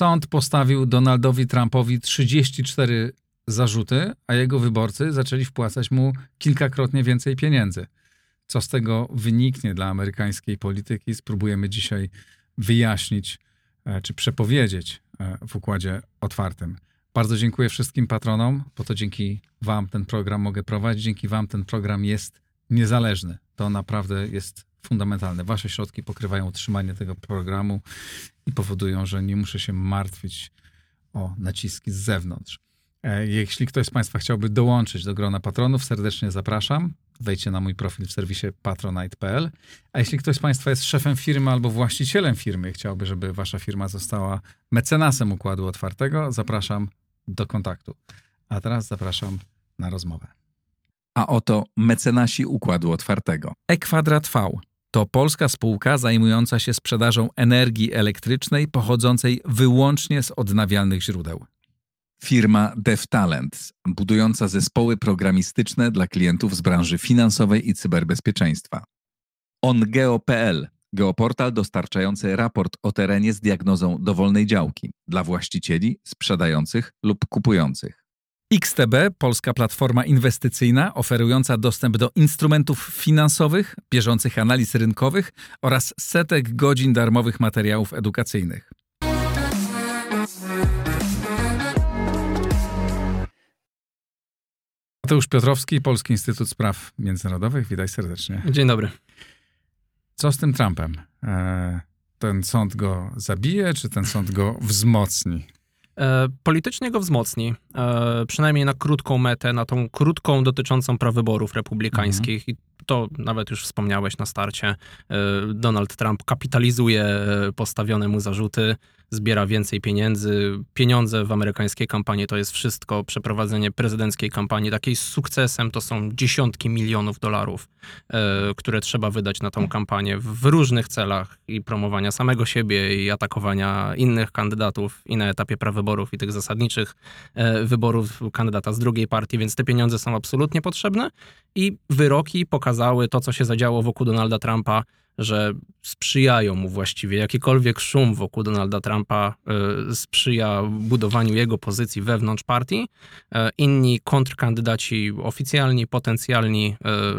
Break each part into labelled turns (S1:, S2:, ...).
S1: sąd postawił Donaldowi Trumpowi 34 zarzuty, a jego wyborcy zaczęli wpłacać mu kilkakrotnie więcej pieniędzy. Co z tego wyniknie dla amerykańskiej polityki, spróbujemy dzisiaj wyjaśnić e, czy przepowiedzieć e, w układzie otwartym. Bardzo dziękuję wszystkim patronom, bo to dzięki Wam ten program mogę prowadzić. Dzięki Wam ten program jest niezależny. To naprawdę jest fundamentalne. Wasze środki pokrywają utrzymanie tego programu i powodują, że nie muszę się martwić o naciski z zewnątrz. E, jeśli ktoś z Państwa chciałby dołączyć do grona patronów, serdecznie zapraszam. Wejdźcie na mój profil w serwisie patronite.pl. A jeśli ktoś z Państwa jest szefem firmy albo właścicielem firmy, chciałby, żeby Wasza firma została mecenasem układu otwartego, zapraszam do kontaktu. A teraz zapraszam na rozmowę.
S2: A oto mecenasi układu otwartego.
S1: E-Kwadrat V to polska spółka zajmująca się sprzedażą energii elektrycznej pochodzącej wyłącznie z odnawialnych źródeł.
S2: Firma DevTalent, budująca zespoły programistyczne dla klientów z branży finansowej i cyberbezpieczeństwa. OnGeo.pl, geoportal dostarczający raport o terenie z diagnozą dowolnej działki dla właścicieli, sprzedających lub kupujących.
S1: XTB, polska platforma inwestycyjna oferująca dostęp do instrumentów finansowych, bieżących analiz rynkowych oraz setek godzin darmowych materiałów edukacyjnych. Mateusz Piotrowski, Polski Instytut Spraw Międzynarodowych. Witaj serdecznie.
S3: Dzień dobry.
S1: Co z tym Trumpem? E, ten sąd go zabije, czy ten sąd go wzmocni?
S3: E, politycznie go wzmocni, e, przynajmniej na krótką metę, na tą krótką dotyczącą prawyborów republikańskich. Mhm. I to nawet już wspomniałeś na starcie. E, Donald Trump kapitalizuje postawione mu zarzuty zbiera więcej pieniędzy. Pieniądze w amerykańskiej kampanii to jest wszystko. Przeprowadzenie prezydenckiej kampanii takiej z sukcesem to są dziesiątki milionów dolarów, e, które trzeba wydać na tą kampanię w różnych celach i promowania samego siebie i atakowania innych kandydatów i na etapie prawyborów i tych zasadniczych e, wyborów kandydata z drugiej partii, więc te pieniądze są absolutnie potrzebne i wyroki pokazały to, co się zadziało wokół Donalda Trumpa że sprzyjają mu właściwie. Jakikolwiek szum wokół Donalda Trumpa y, sprzyja budowaniu jego pozycji wewnątrz partii. Y, inni kontrkandydaci oficjalni, potencjalni,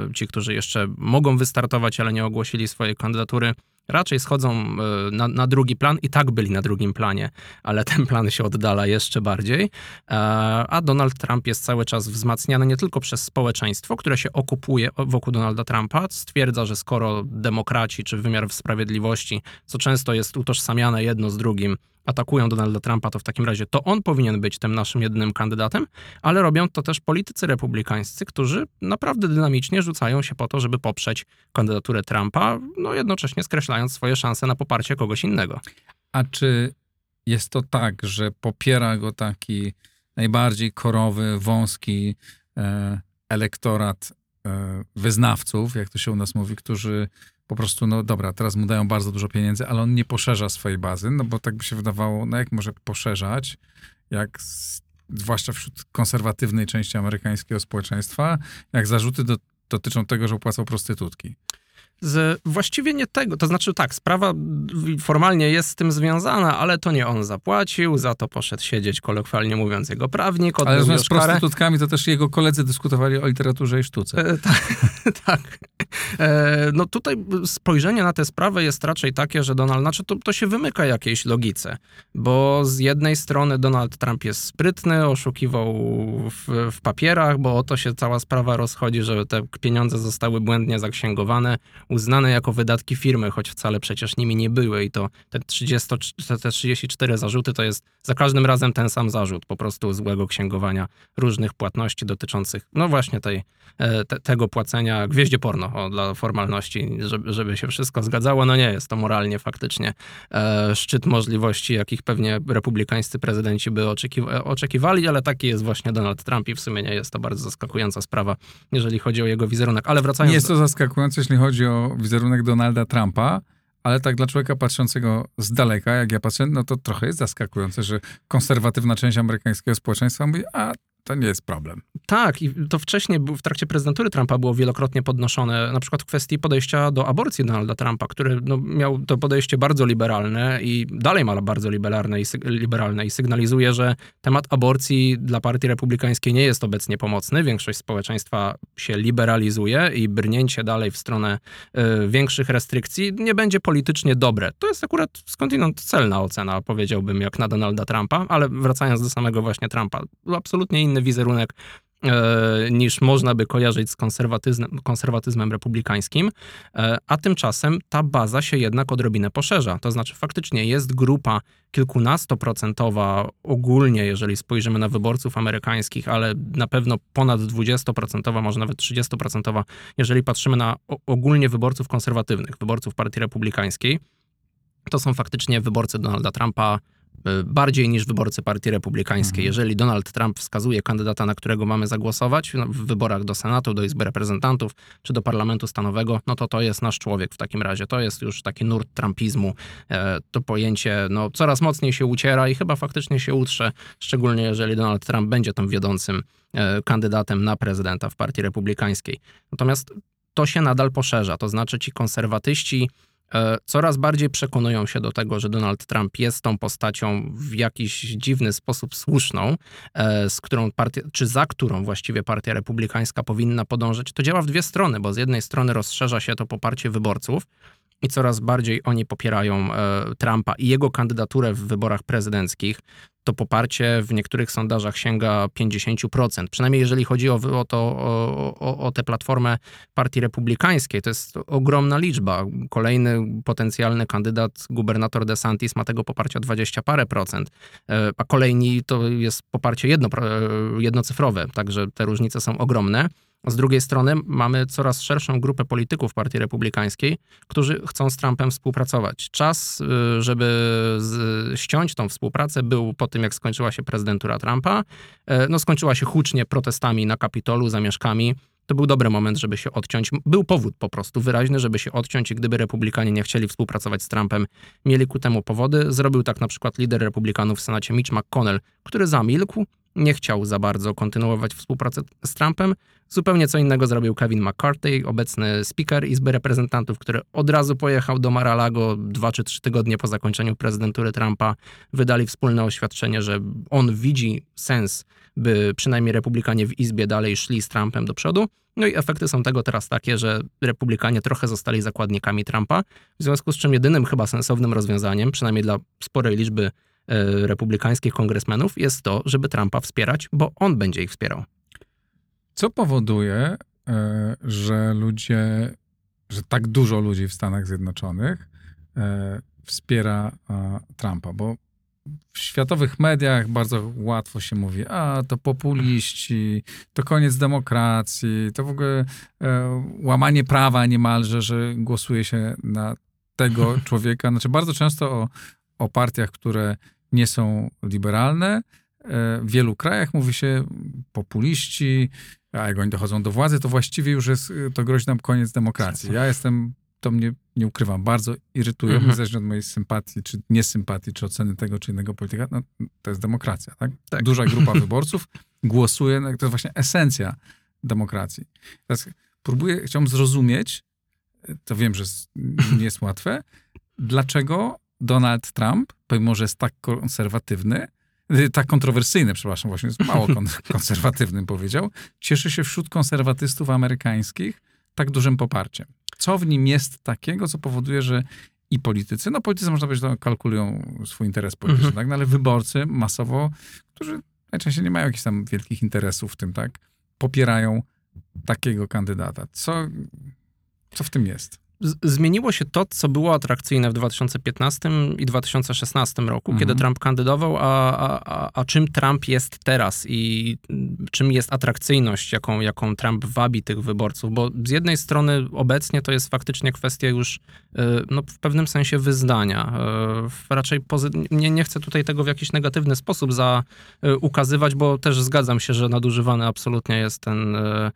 S3: y, ci, którzy jeszcze mogą wystartować, ale nie ogłosili swojej kandydatury, raczej schodzą e, na, na, drugi plan i tak byli na drugim planie, ale ten plan się oddala jeszcze bardziej. E, a Donald Trump jest cały czas wzmacniany nie tylko przez społeczeństwo, które się okupuje wokół Donalda Trumpa, stwierdza, że skoro demokraci czy wymiar sprawiedliwości, co często jest utożsamiane jedno z drugim, atakują Donalda Trumpa, to w takim razie to on powinien być tym naszym jedynym kandydatem, ale robią to też politycy republikańscy, którzy naprawdę dynamicznie rzucają się po to, żeby poprzeć kandydaturę Trumpa, no jednocześnie skreślając swoje szanse na poparcie kogoś innego.
S1: A czy jest to tak, że popiera go taki najbardziej korowy, wąski e, elektorat e, wyznawców, jak to się u nas mówi, którzy po prostu, no dobra, teraz mu dają bardzo dużo pieniędzy, ale on nie poszerza swojej bazy, no bo tak by się wydawało, no jak może poszerzać, jak z, zwłaszcza wśród konserwatywnej części amerykańskiego społeczeństwa, jak zarzuty do, dotyczą tego, że opłacał prostytutki
S3: z właściwie nie tego. To znaczy tak, sprawa formalnie jest z tym związana, ale to nie on zapłacił, za to poszedł siedzieć, kolokwialnie mówiąc, jego prawnik.
S1: Ale z prostytutkami to też jego koledzy dyskutowali o literaturze i sztuce.
S3: E, tak, tak. E, no tutaj spojrzenie na tę sprawę jest raczej takie, że Donald, znaczy to, to się wymyka jakiejś logice, bo z jednej strony Donald Trump jest sprytny, oszukiwał w, w papierach, bo o to się cała sprawa rozchodzi, że te pieniądze zostały błędnie zaksięgowane, uznane jako wydatki firmy, choć wcale przecież nimi nie były i to te, 30, te 34 zarzuty to jest za każdym razem ten sam zarzut, po prostu złego księgowania różnych płatności dotyczących, no właśnie tej, e, te, tego płacenia gwieździe porno o, dla formalności, żeby, żeby się wszystko zgadzało. No nie jest to moralnie faktycznie e, szczyt możliwości, jakich pewnie republikańscy prezydenci by oczekiwa oczekiwali, ale taki jest właśnie Donald Trump i w sumie nie jest to bardzo zaskakująca sprawa, jeżeli chodzi o jego wizerunek. Ale wracając...
S1: Nie jest to zaskakujące, jeśli chodzi o wizerunek Donalda Trumpa, ale tak dla człowieka patrzącego z daleka, jak ja patrzę, no to trochę jest zaskakujące, że konserwatywna część amerykańskiego społeczeństwa mówi, a
S4: to nie jest problem.
S3: Tak, i to wcześniej w trakcie prezydentury Trumpa było wielokrotnie podnoszone, na przyklad w kwestii podejścia do aborcji Donalda Trumpa, który no, miał to podejście bardzo liberalne i dalej ma bardzo liberalne i, liberalne i sygnalizuje, że temat aborcji dla partii republikańskiej nie jest obecnie pomocny. Większość społeczeństwa się liberalizuje i brnięcie dalej w stronę y, większych restrykcji nie będzie politycznie dobre. To jest akurat skądinąd celna ocena, powiedziałbym, jak na Donalda Trumpa, ale wracając do samego właśnie Trumpa, absolutnie inny wizerunek niż można by kojarzyć z konserwatyzmem, konserwatyzmem republikańskim, e, a tymczasem ta baza się jednak odrobinę poszerza. To znaczy faktycznie jest grupa kilkunastoprocentowa ogólnie, jeżeli spojrzymy na wyborców amerykańskich, ale na pewno ponad 20%, może nawet 30%, jeżeli patrzymy na ogólnie wyborców konserwatywnych, wyborców Partii Republikańskiej, to są faktycznie wyborcy Donalda Trumpa bardziej niż wyborcy Partii Republikańskiej.
S4: Mhm.
S3: Jeżeli Donald Trump wskazuje kandydata, na którego mamy zagłosować no, w wyborach do Senatu, do Izby Reprezentantów czy do Parlamentu Stanowego, no to to jest nasz człowiek w takim razie. To jest już taki nurt trumpizmu. E, To pojęcie no, coraz mocniej się uciera i chyba faktycznie się utrze, szczególnie jeżeli Donald Trump będzie tym wiodącym e, kandydatem na prezydenta w Partii Republikańskiej. Natomiast to się nadal poszerza, to znaczy ci konserwatyści coraz bardziej przekonują się do tego, że Donald Trump jest tą postacią w jakiś dziwny sposób słuszną, e, z którą partia, czy za którą właściwie partia republikańska powinna podążać. To działa w dwie strony, bo z jednej strony rozszerza się to poparcie wyborców i coraz bardziej oni popierają e, Trumpa i jego kandydaturę w wyborach prezydenckich. To poparcie w niektórych sondażach sięga 50%. Przynajmniej jeżeli chodzi o, o, to, o, o tę platformę Partii Republikańskiej. To jest ogromna liczba. Kolejny potencjalny kandydat, gubernator DeSantis, ma tego poparcia 20 parę procent, e, a kolejni to jest poparcie jedno, e, jednocyfrowe, także te różnice są ogromne. Z drugiej strony mamy coraz szerszą grupę polityków Partii Republikańskiej, którzy chcą z Trumpem współpracować. Czas, y, żeby ściąć tą współpracę, był po tym, jak skończyła się prezydentura Trumpa. E, No, skończyła się hucznie protestami na Kapitolu, zamieszkami. To był dobry moment, żeby się odciąć. Był powód po prostu wyraźny, żeby się odciąć i gdyby republikanie nie chcieli współpracować z Trumpem, mieli ku temu powody. Zrobił tak na przykład lider republikanów w Senacie Mitch McConnell, który zamilkł, nie chciał za bardzo kontynuować współpracę z Trumpem. Zupełnie co innego zrobił Kevin McCarthy, obecny speaker Izby Reprezentantów, który od razu pojechał do Mar-a-Lago dwa czy trzy tygodnie po zakończeniu prezydentury Trumpa. Wydali wspólne oświadczenie, że on widzi sens, by przynajmniej republikanie w Izbie dalej szli z Trumpem do przodu. No i efekty są tego teraz takie, że republikanie trochę zostali zakładnikami Trumpa, w związku z czym jedynym chyba sensownym rozwiązaniem, przynajmniej dla sporej liczby republikańskich kongresmenów, jest to, żeby Trumpa wspierać, bo on będzie ich wspierał.
S4: Co powoduje, e, że ludzie, że tak dużo ludzi w Stanach Zjednoczonych e, wspiera e, Trumpa? Bo w światowych mediach bardzo łatwo się mówi, a to populiści, to koniec demokracji, to w ogóle e, łamanie prawa niemalże, że głosuje się na tego człowieka. Znaczy bardzo często o, o partiach, które nie są liberalne, e, w wielu krajach mówi się populiści, a jak oni dochodzą do władzy, to właściwie już jest, y, to grozi nam koniec demokracji. Ja jestem, to mnie, nie ukrywam, bardzo irytuje,
S3: Mhm.
S4: niezależnie od mojej sympatii, czy niesympatii, czy oceny tego, czy innego polityka, no, to jest demokracja, tak?
S3: Tak.
S4: Duża grupa wyborców głosuje, no, to jest właśnie esencja demokracji. Teraz próbuję, chciałbym zrozumieć, y, to wiem, że nie jest łatwe, dlaczego Donald Trump, pomimo że jest tak konserwatywny, y, tak kontrowersyjny, przepraszam, właśnie jest mało kon konserwatywnym powiedział, cieszy się wśród konserwatystów amerykańskich tak dużym poparciem. Co w nim jest takiego, co powoduje, że i politycy, no politycy można powiedzieć, to kalkulują swój interes polityczny,
S3: Mhm.
S4: tak? no ale wyborcy masowo, którzy najczęściej nie mają jakichś tam wielkich interesów w tym, tak? Popierają takiego kandydata. Co, co w tym jest?
S3: Zmieniło się to, co było atrakcyjne w 2015 i 2016 roku,
S4: Mhm.
S3: kiedy Trump kandydował, a, a, a, a czym Trump jest teraz i czym jest atrakcyjność, jaką, jaką Trump wabi tych wyborców, bo z jednej strony obecnie to jest faktycznie kwestia już y, no, w pewnym sensie wyznania. Y, Raczej pozy- nie, nie chcę tutaj tego w jakiś negatywny sposób za, y, ukazywać, bo też zgadzam się, że nadużywany absolutnie jest ten y,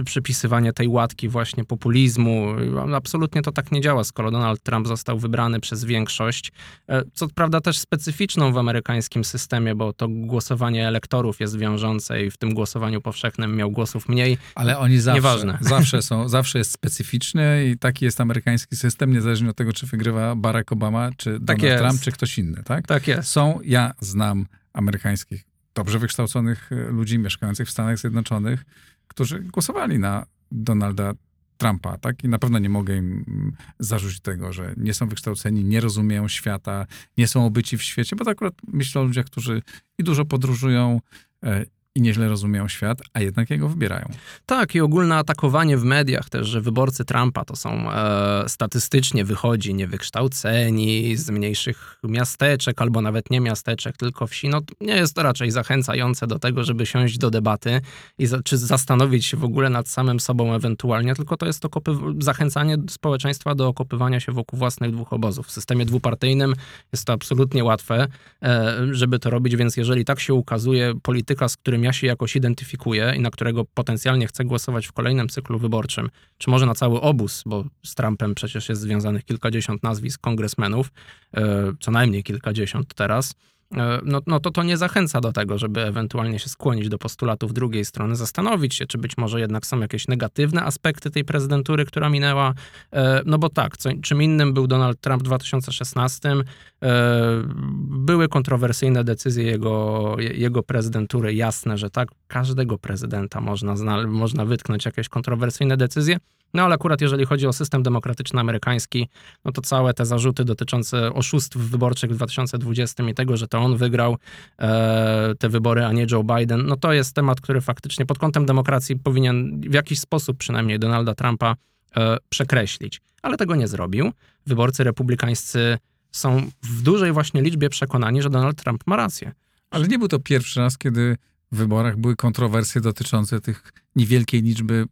S3: y, przypisywanie tej łatki właśnie populizmu, populizmu. Absolutnie to tak nie działa, skoro Donald Trump został wybrany przez większość. E, co prawda też specyficzną w amerykańskim systemie, bo to głosowanie elektorów jest wiążące i w tym głosowaniu powszechnym miał głosów mniej.
S1: Ale oni zawsze,
S3: Nieważne.
S1: zawsze są, zawsze jest specyficzny i taki jest amerykański system, niezależnie od tego, czy wygrywa Barack Obama, czy Donald
S3: Tak jest.
S1: Trump, czy ktoś inny, tak?
S3: Tak jest.
S1: Są, ja znam amerykańskich, dobrze wykształconych e, ludzi mieszkających w Stanach Zjednoczonych, którzy głosowali na Donalda Trumpa, tak? I na pewno nie mogę im mm, zarzucić tego, że nie są wykształceni, nie rozumieją świata, nie są obyci w świecie, bo to akurat myślę o ludziach, którzy i dużo podróżują, e, i nieźle rozumieją świat, a jednak jego wybierają.
S3: Tak, i ogólne atakowanie w mediach też, że wyborcy Trumpa to są e, statystycznie wychodzi niewykształceni, z mniejszych miasteczek, albo nawet nie miasteczek, tylko wsi, no nie jest to raczej zachęcające do tego, żeby siąść do debaty i za, czy zastanowić się w ogóle nad samym sobą ewentualnie, tylko to jest to zachęcanie społeczeństwa do okopywania się wokół własnych dwóch obozów. W systemie dwupartyjnym jest to absolutnie łatwe, e, żeby to robić, więc jeżeli tak się ukazuje polityka, z którym ja się jakoś identyfikuję i na którego potencjalnie chcę głosować w kolejnym cyklu wyborczym, czy może na cały obóz, bo z Trumpem przecież jest związanych kilkadziesiąt nazwisk kongresmenów, e, co najmniej kilkadziesiąt teraz, no, no to to nie zachęca do tego, żeby ewentualnie się skłonić do postulatów drugiej strony, zastanowić się, czy być może jednak są jakieś negatywne aspekty tej prezydentury, która minęła. E, No bo tak, co, czym innym był Donald Trump w 2016, E, Były kontrowersyjne decyzje jego, jego prezydentury, jasne, że tak, każdego prezydenta można, można wytknąć jakieś kontrowersyjne decyzje, no ale akurat jeżeli chodzi o system demokratyczny amerykański, no to całe te zarzuty dotyczące oszustw wyborczych w 2020 i tego, że to on wygrał e, te wybory, a nie Joe Biden, no to jest temat, który faktycznie pod kątem demokracji powinien w jakiś sposób przynajmniej Donalda Trumpa e, przekreślić. Ale tego nie zrobił. Wyborcy republikańscy są w dużej właśnie liczbie przekonani, że Donald Trump ma rację.
S1: Ale nie był to pierwszy raz, kiedy w wyborach były kontrowersje dotyczące tych niewielkiej liczby,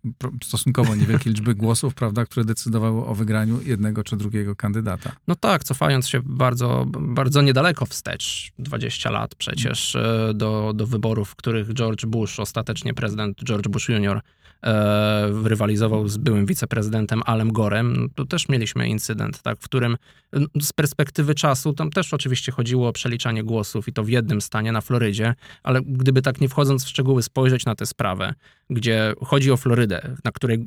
S1: stosunkowo niewielkiej liczby głosów, prawda, które decydowały o wygraniu jednego czy drugiego kandydata.
S3: No tak, cofając się bardzo, bardzo niedaleko wstecz, 20 lat przecież, e, do, do wyborów, w których George Bush, ostatecznie prezydent George Bush Jr., e, rywalizował z byłym wiceprezydentem Alem Gorem, to też mieliśmy incydent, tak, w którym z perspektywy czasu, tam też oczywiście chodziło o przeliczanie głosów i to w jednym stanie na Florydzie, ale gdyby tak nie wchodząc w szczegóły spojrzeć na tę sprawę, gdzie chodzi o Florydę, na której,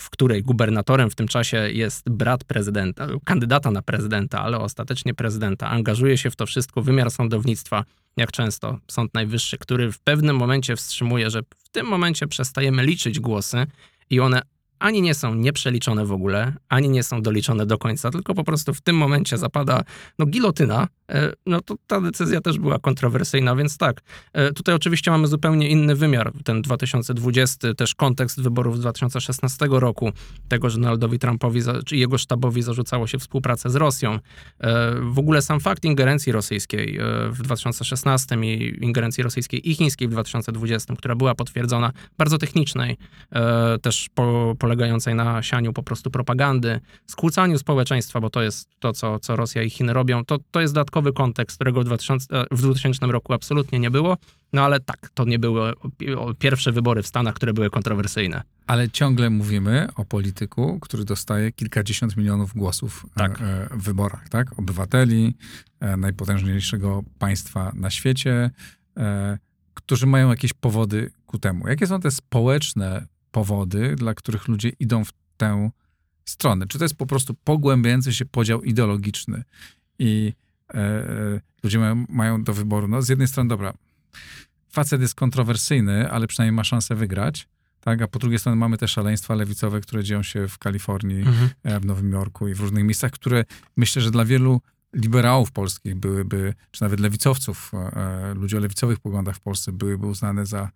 S3: w której gubernatorem w tym czasie jest brat prezydenta, kandydata na prezydenta, ale ostatecznie prezydenta, angażuje się w to wszystko wymiar sądownictwa, jak często Sąd Najwyższy, który w pewnym momencie wstrzymuje, że w tym momencie przestajemy liczyć głosy i one ani nie są nieprzeliczone w ogóle, ani nie są doliczone do końca, tylko po prostu w tym momencie zapada no, gilotyna, e, no to ta decyzja też była kontrowersyjna, więc tak. E, Tutaj oczywiście mamy zupełnie inny wymiar, ten 2020, też kontekst wyborów z 2016 roku, tego, że Donaldowi Trumpowi czy jego sztabowi zarzucało się współpracę z Rosją. E, W ogóle sam fakt ingerencji rosyjskiej w 2016 i ingerencji rosyjskiej i chińskiej w 2020, która była potwierdzona, bardzo technicznej, też po, polegającej na sianiu po prostu propagandy, skłócaniu społeczeństwa, bo to jest to, co, co Rosja i Chiny robią, to, to jest dodatkowy kontekst, którego w 2000, e, w 2000 roku absolutnie nie było, no ale tak, to nie były pierwsze wybory w Stanach, które były kontrowersyjne.
S1: Ale ciągle mówimy o polityku, który dostaje kilkadziesiąt milionów głosów e,
S3: Tak.
S1: e, w wyborach, tak? Obywateli najpotężniejszego państwa na świecie, którzy mają jakieś powody ku temu. Jakie są te społeczne powody, dla których ludzie idą w tę stronę? Czy to jest po prostu pogłębiający się podział ideologiczny i e, e, ludzie mają, mają do wyboru, no z jednej strony, dobra, facet jest kontrowersyjny, ale przynajmniej ma szansę wygrać, tak? A po drugiej stronie mamy te szaleństwa lewicowe, które dzieją się w Kalifornii, e, w Nowym Jorku i w różnych miejscach, które myślę, że dla wielu liberałów polskich byłyby, czy nawet lewicowców, e, ludzi o lewicowych poglądach w Polsce byłyby uznane za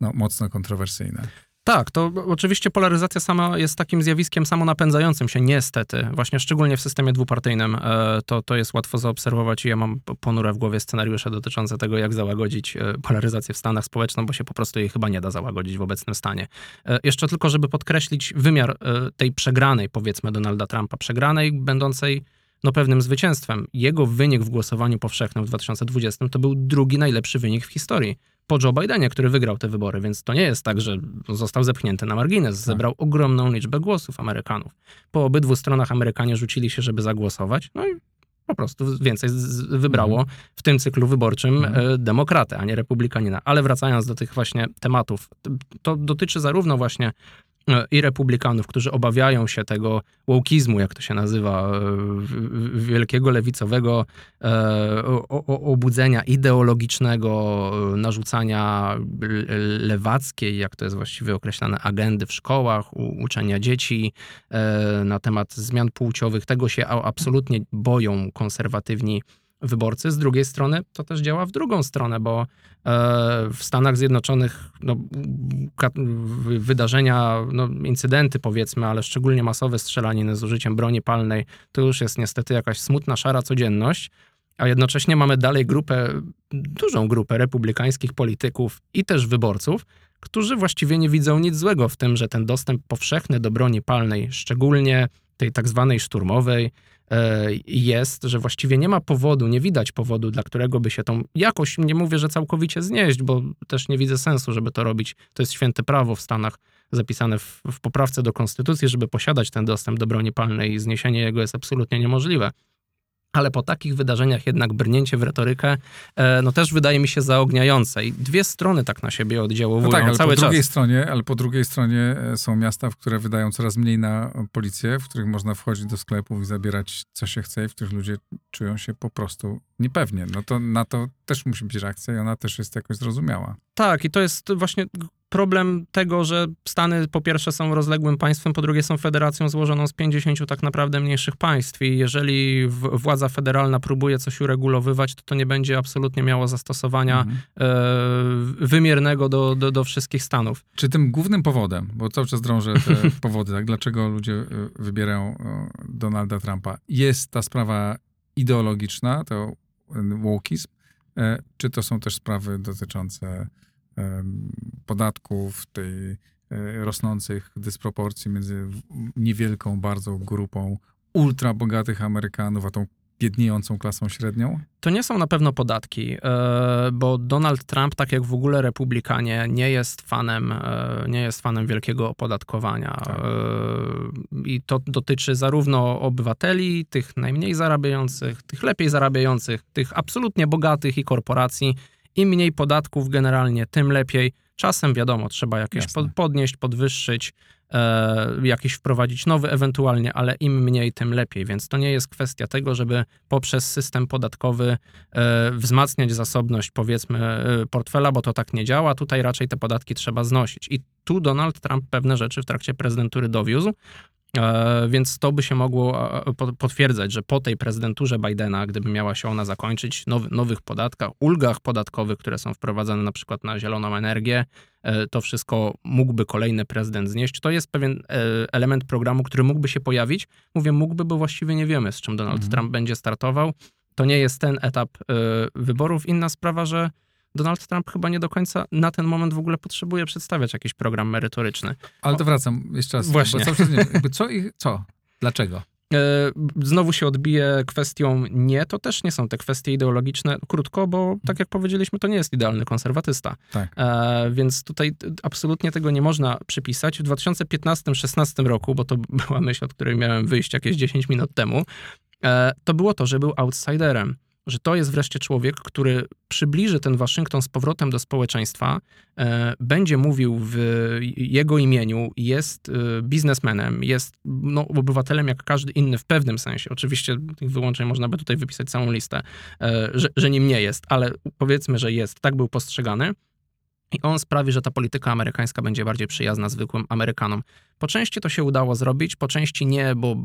S1: no, mocno kontrowersyjne.
S3: Tak, to oczywiście polaryzacja sama jest takim zjawiskiem samonapędzającym się, niestety. Właśnie szczególnie w systemie dwupartyjnym e, to, to jest łatwo zaobserwować i ja mam ponure w głowie scenariusze dotyczące tego, jak załagodzić e, polaryzację w Stanach społeczną, bo się po prostu jej chyba nie da załagodzić w obecnym stanie. E, Jeszcze tylko, żeby podkreślić wymiar tej przegranej, powiedzmy, Donalda Trumpa, przegranej, będącej no, pewnym zwycięstwem. Jego wynik w głosowaniu powszechnym w 2020 to był drugi najlepszy wynik w historii po Joe Bidenie, który wygrał te wybory, więc to nie jest tak, że został zepchnięty na margines. Zebrał ogromną liczbę głosów Amerykanów. Po obydwu stronach Amerykanie rzucili się, żeby zagłosować, no i po prostu więcej wybrało w tym cyklu wyborczym
S1: Mhm.
S3: e, demokratę, a nie republikanina. Ale wracając do tych właśnie tematów, to dotyczy zarówno właśnie i republikanów, którzy obawiają się tego wołkizmu, jak to się nazywa, e, wielkiego lewicowego e, obudzenia ideologicznego, e, narzucania lewackiej, jak to jest właściwie określane, agendy w szkołach, uczenia dzieci na temat zmian płciowych. Tego się absolutnie boją konserwatywni wyborcy. Z drugiej strony to też działa w drugą stronę, bo e, w Stanach Zjednoczonych no, wydarzenia, no, incydenty powiedzmy, ale szczególnie masowe strzelaniny z użyciem broni palnej, to już jest niestety jakaś smutna, szara codzienność. A jednocześnie mamy dalej grupę, dużą grupę republikańskich polityków i też wyborców, którzy właściwie nie widzą nic złego w tym, że ten dostęp powszechny do broni palnej, szczególnie tej tak zwanej szturmowej, jest, że właściwie nie ma powodu, nie widać powodu, dla którego by się tą jakoś, nie mówię, że całkowicie znieść, bo też nie widzę sensu, żeby to robić. To jest święte prawo w Stanach zapisane w, w poprawce do konstytucji, żeby posiadać ten dostęp do broni palnej i zniesienie jego jest absolutnie niemożliwe. Ale po takich wydarzeniach jednak brnięcie w retorykę, e, no też wydaje mi się zaogniające. I dwie strony tak na siebie oddziałowują
S1: No tak, ale
S3: cały
S1: po
S3: czas.
S1: drugiej stronie, ale po drugiej stronie e, są miasta, w które wydają coraz mniej na policję, w których można wchodzić do sklepów i zabierać co się chce i w których ludzie czują się po prostu niepewnie. No to na to też musi być reakcja i ona też jest jakoś zrozumiała.
S3: Tak, i to jest właśnie problem tego, że Stany po pierwsze są rozległym państwem, po drugie są federacją złożoną z 50 tak naprawdę mniejszych państw i jeżeli władza federalna próbuje coś uregulowywać, to to nie będzie absolutnie miało zastosowania
S1: Mhm.
S3: e, wymiernego do, do, do wszystkich Stanów.
S1: Czy tym głównym powodem, bo cały czas drążę te powody, tak, dlaczego ludzie y, wybierają Donalda Trumpa, jest ta sprawa ideologiczna, to wokeizm, e, czy to są też sprawy dotyczące podatków, tej e, rosnących dysproporcji między niewielką bardzo grupą ultra bogatych Amerykanów, a tą biedniejącą klasą średnią?
S3: To nie są na pewno podatki, e, bo Donald Trump, tak jak w ogóle republikanie, nie jest fanem, e, nie jest fanem wielkiego opodatkowania.
S1: Tak.
S3: I to dotyczy zarówno obywateli, tych najmniej zarabiających, tych lepiej zarabiających, tych absolutnie bogatych i korporacji. Im mniej podatków generalnie, tym lepiej. Czasem wiadomo, trzeba jakieś pod, podnieść, podwyższyć, e, jakieś wprowadzić nowy ewentualnie, ale im mniej, tym lepiej. Więc to nie jest kwestia tego, żeby poprzez system podatkowy e, wzmacniać zasobność, powiedzmy, e, portfela, bo to tak nie działa. Tutaj raczej te podatki trzeba znosić. I tu Donald Trump pewne rzeczy w trakcie prezydentury dowiózł. E, Więc to by się mogło e, po- potwierdzać, że po tej prezydenturze Bidena, gdyby miała się ona zakończyć, nowy, nowych podatkach, ulgach podatkowych, które są wprowadzane na przykład na zieloną energię, e, to wszystko mógłby kolejny prezydent znieść. To jest pewien e, element programu, który mógłby się pojawić. Mówię mógłby, bo właściwie nie wiemy, z czym Donald
S1: Mhm.
S3: Trump będzie startował. To nie jest ten etap e, wyborów. Inna sprawa, że Donald Trump chyba nie do końca na ten moment w ogóle potrzebuje przedstawiać jakiś program merytoryczny.
S1: Ale to wracam jeszcze raz.
S3: Właśnie.
S1: Bo co i co? Dlaczego?
S3: E, Znowu się odbije kwestią nie, to też nie są te kwestie ideologiczne. Krótko, bo tak jak powiedzieliśmy, to nie jest idealny konserwatysta.
S1: Tak.
S3: E, więc tutaj absolutnie tego nie można przypisać. W 2015-16 roku, bo to była myśl, od której miałem wyjść jakieś 10 minut temu, e, to było to, że był outsiderem. Że to jest wreszcie człowiek, który przybliży ten Waszyngton z powrotem do społeczeństwa, e, będzie mówił w jego imieniu, jest e, biznesmenem, jest no, obywatelem jak każdy inny w pewnym sensie. Oczywiście tych wyłączeń można by tutaj wypisać całą listę, e, że, że nim nie jest, ale powiedzmy, że jest. Tak był postrzegany. I on sprawi, że ta polityka amerykańska będzie bardziej przyjazna zwykłym Amerykanom. Po części to się udało zrobić, po części nie, bo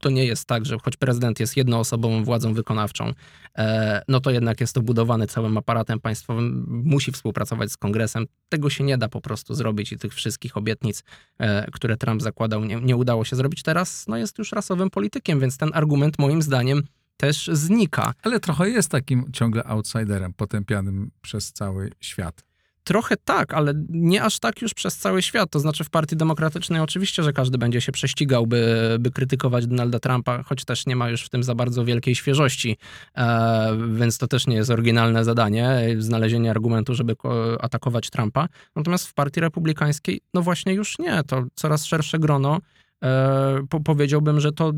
S3: to nie jest tak, że choć prezydent jest jednoosobową władzą wykonawczą, e, no to jednak jest to budowane całym aparatem państwowym, musi współpracować z kongresem. Tego się nie da po prostu zrobić i tych wszystkich obietnic, e, które Trump zakładał, nie, nie udało się zrobić. Teraz no, jest już rasowym politykiem, więc ten argument moim zdaniem też znika.
S1: Ale trochę jest takim ciągle outsiderem, potępianym przez cały świat.
S3: Trochę tak, ale nie aż tak już przez cały świat. To znaczy w Partii Demokratycznej oczywiście, że każdy będzie się prześcigał, by, by krytykować Donalda Trumpa, choć też nie ma już w tym za bardzo wielkiej świeżości, e, więc to też nie jest oryginalne zadanie, znalezienie argumentu, żeby ko- atakować Trumpa. Natomiast w Partii Republikańskiej, no właśnie już nie. To coraz szersze grono E, po, powiedziałbym, że to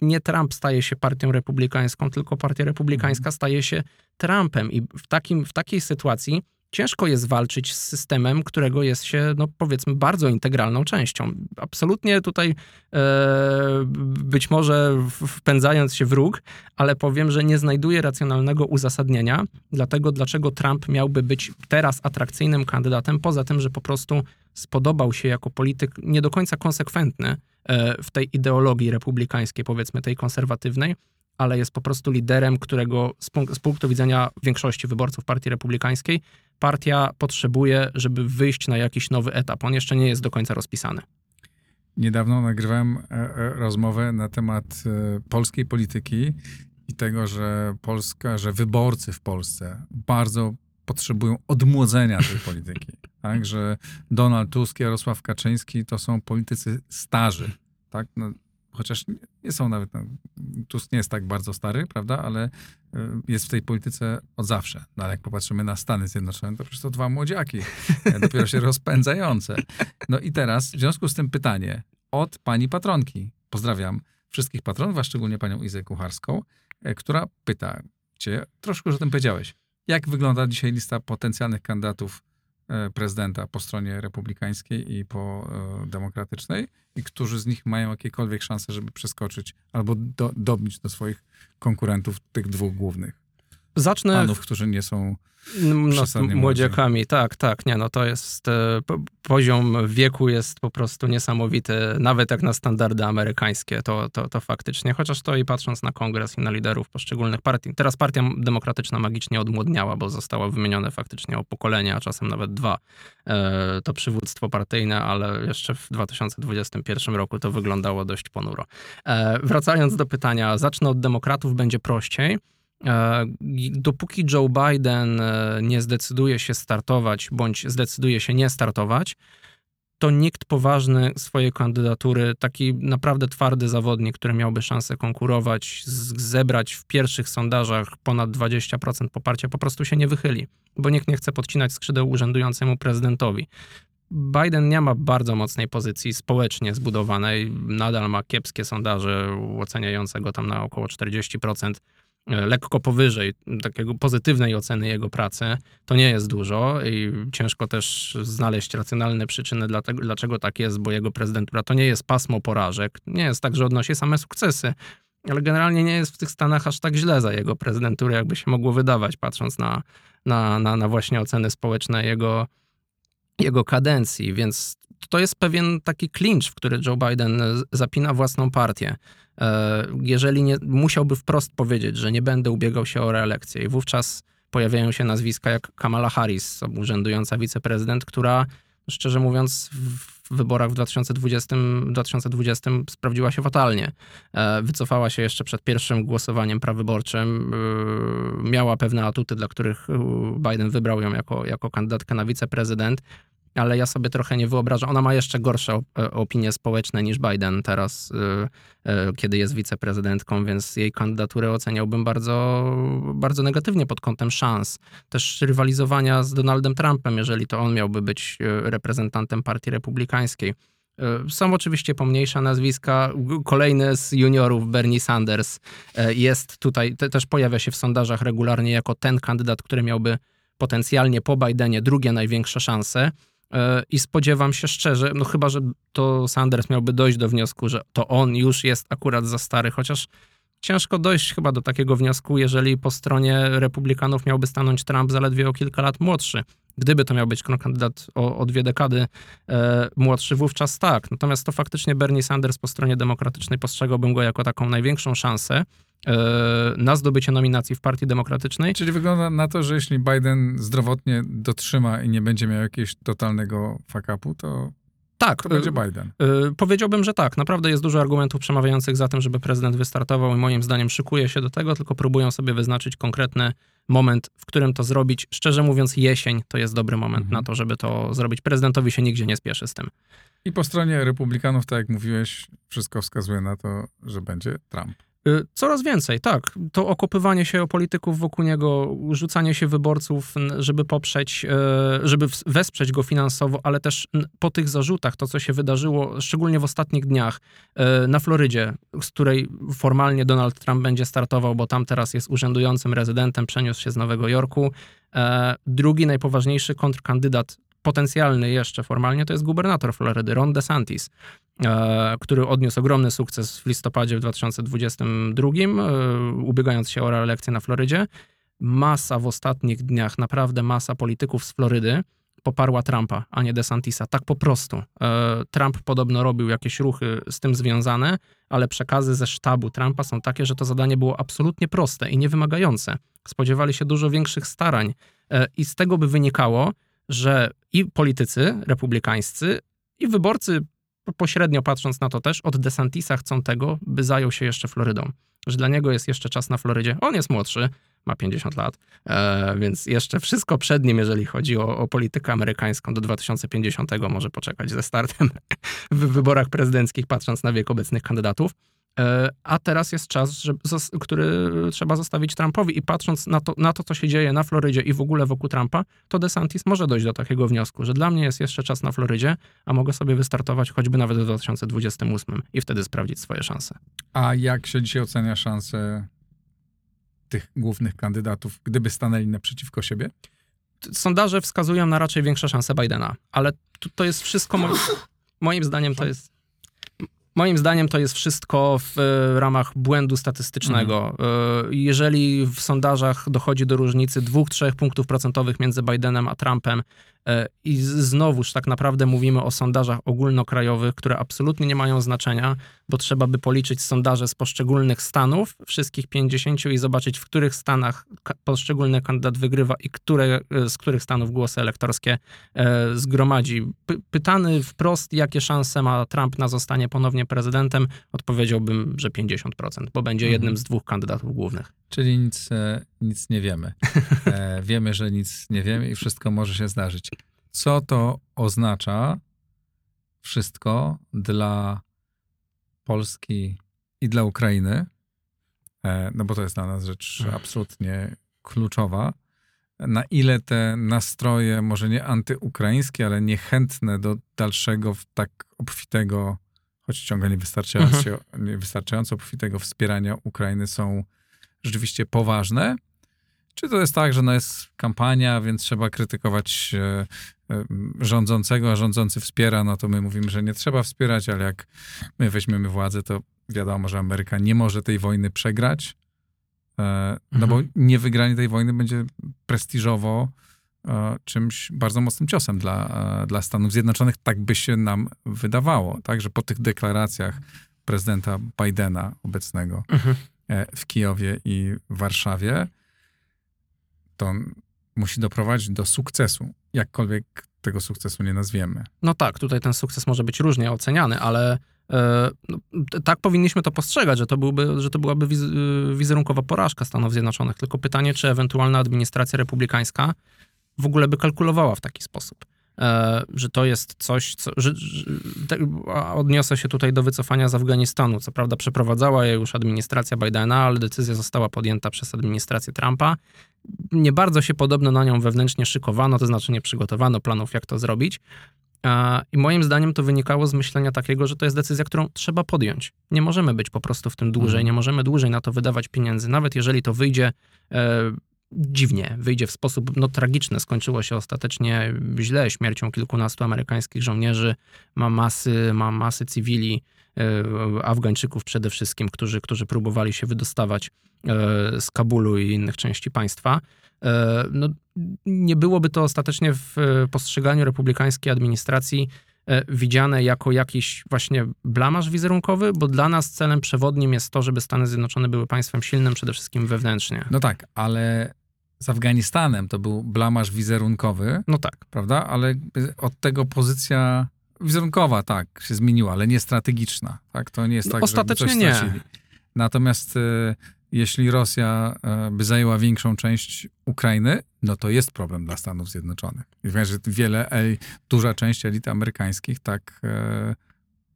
S3: nie Trump staje się partią republikańską, tylko partia republikańska staje się Trumpem. I w, takim, w takiej sytuacji ciężko jest walczyć z systemem, którego jest się, no powiedzmy, bardzo integralną częścią. Absolutnie tutaj e, być może wpędzając się w róg, ale powiem, że nie znajduję racjonalnego uzasadnienia dlatego, dlaczego Trump miałby być teraz atrakcyjnym kandydatem, poza tym, że po prostu spodobał się jako polityk nie do końca konsekwentny e, w tej ideologii republikańskiej, powiedzmy tej konserwatywnej, ale jest po prostu liderem, którego z, punk z punktu widzenia większości wyborców Partii Republikańskiej partia potrzebuje, żeby wyjść na jakiś nowy etap. On jeszcze nie jest do końca rozpisany.
S1: Niedawno nagrywałem e, e, rozmowę na temat e, polskiej polityki i tego, że Polska, że wyborcy w Polsce bardzo potrzebują odmłodzenia tej polityki. Tak, że Donald Tusk, Jarosław Kaczyński to są politycy starzy. Tak? No, chociaż nie są nawet, no, Tusk nie jest tak bardzo stary, prawda, ale y, jest w tej polityce od zawsze. No, ale jak popatrzymy na Stany Zjednoczone, to przecież to dwa młodziaki, e, dopiero się rozpędzające. No i teraz w związku z tym pytanie od pani patronki. Pozdrawiam wszystkich patronów, a szczególnie panią Izę Kucharską, e, która pyta cię, troszkę już o tym powiedziałeś, jak wygląda dzisiaj lista potencjalnych kandydatów E, prezydenta po stronie republikańskiej i po e, demokratycznej i którzy z nich mają jakiekolwiek szanse, żeby przeskoczyć albo do, dobić do swoich konkurentów tych dwóch głównych.
S3: Zacznę...
S1: Panów, którzy nie są
S3: no, młodziakami, tak, tak, nie, no to jest, e, poziom wieku jest po prostu niesamowity, nawet jak na standardy amerykańskie, to, to, to faktycznie, chociaż to i patrząc na kongres i na liderów poszczególnych partii, teraz partia demokratyczna magicznie odmłodniała, bo zostało wymienione faktycznie o pokolenie, a czasem nawet dwa, e, to przywództwo partyjne, ale jeszcze w 2021 roku to wyglądało dość ponuro. E, wracając do pytania, zacznę od demokratów, będzie prościej, dopóki Joe Biden e, nie zdecyduje się startować, bądź zdecyduje się nie startować, to nikt poważny swojej kandydatury, taki naprawdę twardy zawodnik, który miałby szansę konkurować, zebrać w pierwszych sondażach ponad 20% poparcia, po prostu się nie wychyli, bo nikt nie chce podcinać skrzydeł urzędującemu prezydentowi. Biden nie ma bardzo mocnej pozycji społecznie zbudowanej, nadal ma kiepskie sondaże oceniające go tam na około 40% E, lekko powyżej takiego pozytywnej oceny jego pracy, to nie jest dużo i ciężko też znaleźć racjonalne przyczyny, dlatego, dlaczego tak jest, bo jego prezydentura to nie jest pasmo porażek. Nie jest tak, że odnosi same sukcesy, ale generalnie nie jest w tych Stanach aż tak źle za jego prezydenturę, jakby się mogło wydawać, patrząc na, na, na, na właśnie oceny społeczne jego, jego kadencji, więc to jest pewien taki clinch, w który Joe Biden zapina własną partię. E, jeżeli nie, musiałby wprost powiedzieć, że nie będę ubiegał się o reelekcję i wówczas pojawiają się nazwiska jak Kamala Harris, urzędująca wiceprezydent, która szczerze mówiąc w wyborach w 2020, 2020 sprawdziła się fatalnie. E, wycofała się jeszcze przed pierwszym głosowaniem prawyborczym. E, miała pewne atuty, dla których Biden wybrał ją jako, jako kandydatkę na wiceprezydent ale ja sobie trochę nie wyobrażam. Ona ma jeszcze gorsze e, opinie społeczne niż Biden teraz, e, e, kiedy jest wiceprezydentką, więc jej kandydaturę oceniałbym bardzo, bardzo negatywnie pod kątem szans. Też rywalizowania z Donaldem Trumpem, jeżeli to on miałby być reprezentantem partii republikańskiej. Są oczywiście pomniejsze nazwiska. Kolejny z juniorów, Bernie Sanders, jest tutaj, też pojawia się w sondażach regularnie jako ten kandydat, który miałby potencjalnie po Bidenie drugie największe szanse. E, I spodziewam się szczerze, no chyba, że to Sanders miałby dojść do wniosku, że to on już jest akurat za stary, chociaż ciężko dojść chyba do takiego wniosku, jeżeli po stronie republikanów miałby stanąć Trump zaledwie o kilka lat młodszy. Gdyby to miał być kandydat o, o dwie dekady e, młodszy, wówczas tak. Natomiast to faktycznie Bernie Sanders po stronie demokratycznej postrzegałbym go jako taką największą szansę na zdobycie nominacji w Partii Demokratycznej.
S1: Czyli wygląda na to, że jeśli Biden zdrowotnie dotrzyma i nie będzie miał jakiegoś totalnego fuck-upu, to
S3: Tak,
S1: to będzie Biden.
S3: y, powiedziałbym, że tak. Naprawdę jest dużo argumentów przemawiających za tym, żeby prezydent wystartował i moim zdaniem szykuje się do tego, tylko próbują sobie wyznaczyć konkretny moment, w którym to zrobić. Szczerze mówiąc, jesień to jest dobry moment
S1: Mhm.
S3: na to, żeby to zrobić. Prezydentowi się nigdzie nie spieszy z tym.
S1: I po stronie republikanów, tak jak mówiłeś, wszystko wskazuje na to, że będzie Trump.
S3: Y, Coraz więcej, tak. To okopywanie się o polityków wokół niego, rzucanie się wyborców, żeby poprzeć, e, żeby wesprzeć go finansowo, ale też po tych zarzutach, to co się wydarzyło, szczególnie w ostatnich dniach e, na Florydzie, z której formalnie Donald Trump będzie startował, bo tam teraz jest urzędującym rezydentem, przeniósł się z Nowego Jorku. E, Drugi najpoważniejszy kontrkandydat, potencjalny jeszcze formalnie, to jest gubernator Florydy, Ron DeSantis e, który odniósł ogromny sukces w listopadzie w 2022, e, ubiegając się o reelekcję na Florydzie. Masa w ostatnich dniach, naprawdę masa polityków z Florydy poparła Trumpa, a nie DeSantisa. Tak po prostu. E, Trump podobno robił jakieś ruchy z tym związane, ale przekazy ze sztabu Trumpa są takie, że to zadanie było absolutnie proste i niewymagające. Spodziewali się dużo większych starań i z tego by wynikało, że i politycy republikańscy, i wyborcy pośrednio patrząc na to też, od DeSantisa chcą tego, by zajął się jeszcze Florydą. Że dla niego jest jeszcze czas na Florydzie. On jest młodszy, ma 50 lat, e, więc jeszcze wszystko przed nim, jeżeli chodzi o, o politykę amerykańską do 2050 może poczekać ze startem w wyborach prezydenckich, patrząc na wiek obecnych kandydatów. E, a teraz jest czas, że, zos- który trzeba zostawić Trumpowi i patrząc na to, na to, co się dzieje na Florydzie i w ogóle wokół Trumpa, to DeSantis może dojść do takiego wniosku, że dla mnie jest jeszcze czas na Florydzie, a mogę sobie wystartować choćby nawet w 2028 i wtedy sprawdzić swoje szanse.
S1: A jak się dzisiaj ocenia szanse tych głównych kandydatów, gdyby stanęli naprzeciwko siebie?
S3: Sondaże wskazują na raczej większe szanse Bidena, ale to, to jest wszystko, moim, moim zdaniem to jest Moim zdaniem to jest wszystko w e, ramach błędu statystycznego. E, Jeżeli w sondażach dochodzi do różnicy 2-3 punktów procentowych między Bidenem a Trumpem i z- znowuż tak naprawdę mówimy o sondażach ogólnokrajowych, które absolutnie nie mają znaczenia, bo trzeba by policzyć sondaże z poszczególnych stanów, wszystkich 50 i zobaczyć, w których stanach poszczególny kandydat wygrywa i które, e, z których stanów głosy elektorskie e, zgromadzi. Py- pytany wprost, jakie szanse ma Trump na zostanie ponownie prezydentem, odpowiedziałbym, że 50%, bo będzie
S1: Mhm.
S3: jednym z dwóch kandydatów głównych.
S1: Czyli nic, e, nic nie wiemy. E, wiemy, że nic nie wiemy i wszystko może się zdarzyć. Co to oznacza wszystko dla Polski i dla Ukrainy? E, no bo to jest dla nas rzecz
S3: Mhm.
S1: absolutnie kluczowa. Na ile te nastroje, może nie antyukraińskie, ale niechętne do dalszego tak obfitego, choć ciągle niewystarczająco, niewystarczająco obfitego wspierania Ukrainy są rzeczywiście poważne? Czy to jest tak, że no jest kampania, więc trzeba krytykować e, e, rządzącego, a rządzący wspiera, no to my mówimy, że nie trzeba wspierać, ale jak my weźmiemy władzę, to wiadomo, że Ameryka nie może tej wojny przegrać, e, no bo niewygranie tej wojny będzie prestiżowo czymś bardzo mocnym ciosem dla, dla Stanów Zjednoczonych. Tak by się nam wydawało, tak, że po tych deklaracjach prezydenta Bidena obecnego,
S3: Mhm.
S1: w Kijowie i Warszawie, to musi doprowadzić do sukcesu, jakkolwiek tego sukcesu nie nazwiemy.
S3: No tak, tutaj ten sukces może być różnie oceniany, ale e, no, tak powinniśmy to postrzegać, że to, byłby, że to byłaby wiz, y, wizerunkowa porażka Stanów Zjednoczonych. Tylko pytanie, czy ewentualna administracja republikańska w ogóle by kalkulowała w taki sposób. E, że to jest coś, co. Że, że, odniosę się tutaj do wycofania z Afganistanu. Co prawda, przeprowadzała je już administracja Bidena, ale decyzja została podjęta przez administrację Trumpa. Nie bardzo się podobno na nią wewnętrznie szykowano, to znaczy nie przygotowano planów, jak to zrobić. A, I moim zdaniem to wynikało z myślenia takiego, że to jest decyzja, którą trzeba podjąć. Nie możemy być po prostu w tym dłużej,
S1: Mhm.
S3: nie możemy dłużej na to wydawać pieniędzy, nawet jeżeli to wyjdzie e, dziwnie, wyjdzie w sposób no, tragiczny. Skończyło się ostatecznie źle śmiercią kilkunastu amerykańskich żołnierzy, ma masy, ma masy cywili, e, Afgańczyków przede wszystkim, którzy, którzy próbowali się wydostawać e, z Kabulu i innych części państwa. E, no, nie byłoby to ostatecznie w postrzeganiu republikańskiej administracji widziane jako jakiś właśnie blamaż wizerunkowy, bo dla nas celem przewodnim jest to, żeby Stany Zjednoczone były państwem silnym przede wszystkim wewnętrznie.
S1: No tak, ale z Afganistanem to był blamaż wizerunkowy,
S3: No tak.
S1: prawda? Ale od tego pozycja wizerunkowa, tak, się zmieniła, ale nie strategiczna. Tak? To nie jest
S3: No,
S1: tak,
S3: ostatecznie
S1: że coś
S3: nie.
S1: stracili. Natomiast e, jeśli Rosja e, by zajęła większą część Ukrainy, no to jest problem dla Stanów Zjednoczonych. Wiem, że wiele, el, duża część elit amerykańskich tak e,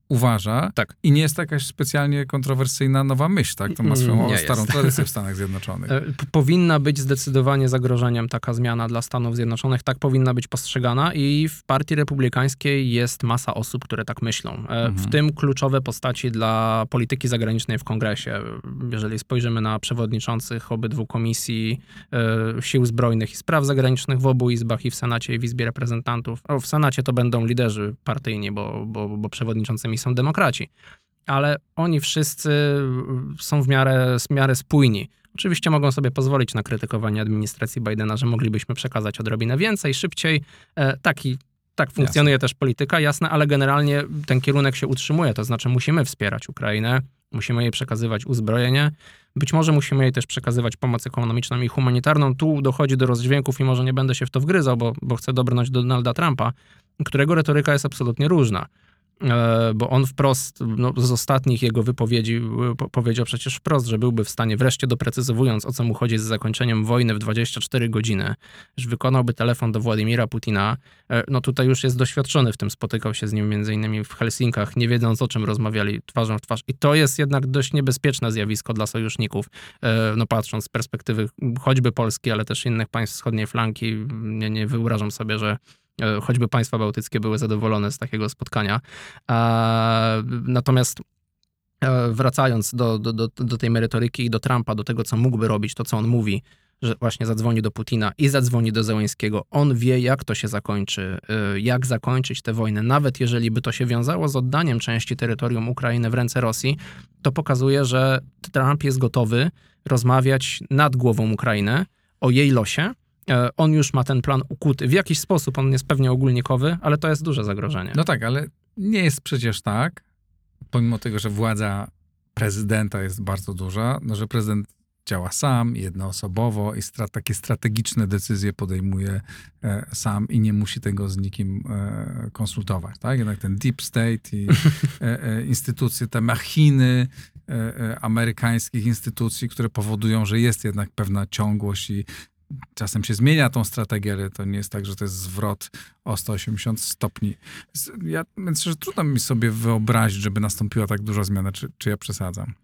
S1: uważa.
S3: Tak.
S1: I nie jest to jakaś specjalnie kontrowersyjna nowa myśl, tak? To ma swoją
S3: Nie
S1: starą
S3: jest.
S1: tradycję w Stanach Zjednoczonych.
S3: E, Powinna być zdecydowanie zagrożeniem taka zmiana dla Stanów Zjednoczonych, tak powinna być postrzegana i w Partii Republikańskiej jest masa osób, które tak myślą. E, W
S1: Mhm.
S3: tym kluczowe postaci dla polityki zagranicznej w Kongresie. Jeżeli spojrzymy na przewodniczących obydwu komisji e, Sił Zbrojnych i Spraw Zagranicznych w obu izbach i w Senacie i w Izbie Reprezentantów. O, w Senacie to będą liderzy partyjni, bo, bo, bo przewodniczącymi są demokraci ale oni wszyscy są w miarę, w miarę spójni. Oczywiście mogą sobie pozwolić na krytykowanie administracji Bidena, że moglibyśmy przekazać odrobinę więcej, szybciej. E, Taki, tak funkcjonuje też polityka, jasne, ale generalnie ten kierunek się utrzymuje, to znaczy musimy wspierać Ukrainę, musimy jej przekazywać uzbrojenie, być może musimy jej też przekazywać pomoc ekonomiczną i humanitarną. Tu dochodzi do rozdźwięków i może nie będę się w to wgryzał, bo, bo chcę dobrnąć do Donalda Trumpa, którego retoryka jest absolutnie różna. E, bo on wprost, no, z ostatnich jego wypowiedzi e, po, powiedział przecież wprost, że byłby w stanie, wreszcie doprecyzowując o co mu chodzi z zakończeniem wojny w 24 godziny, że wykonałby telefon do Władimira Putina. E, No tutaj już jest doświadczony w tym, spotykał się z nim między innymi w Helsinkach, nie wiedząc o czym rozmawiali twarzą w twarz. I to jest jednak dość niebezpieczne zjawisko dla sojuszników, no patrząc z perspektywy choćby Polski, ale też innych państw wschodniej flanki, nie, nie wyobrażam sobie, że choćby państwa bałtyckie były zadowolone z takiego spotkania. A, Natomiast e, wracając do, do, do, do tej merytoryki i do Trumpa, do tego, co mógłby robić, to co on mówi, że właśnie zadzwoni do Putina i zadzwoni do Zełęńskiego. On wie, jak to się zakończy, jak zakończyć tę wojnę. Nawet jeżeli by to się wiązało z oddaniem części terytorium Ukrainy w ręce Rosji, to pokazuje, że Trump jest gotowy rozmawiać nad głową Ukrainy o jej losie. E, On już ma ten plan ukuty. W jakiś sposób on jest pewnie ogólnikowy, ale to jest duże zagrożenie.
S1: No tak, ale nie jest przecież tak, pomimo tego, że władza prezydenta jest bardzo duża, no że prezydent działa sam, jednoosobowo i stra- takie strategiczne decyzje podejmuje e, sam i nie musi tego z nikim e, konsultować, tak? Jednak ten deep state i e, e, instytucje, te machiny e, amerykańskich instytucji, które powodują, że jest jednak pewna ciągłość i czasem się zmienia tą strategię, ale to nie jest tak, że to jest zwrot o 180 stopni. Ja myślę, że trudno mi sobie wyobrazić, żeby nastąpiła tak duża zmiana, czy, czy ja przesadzam.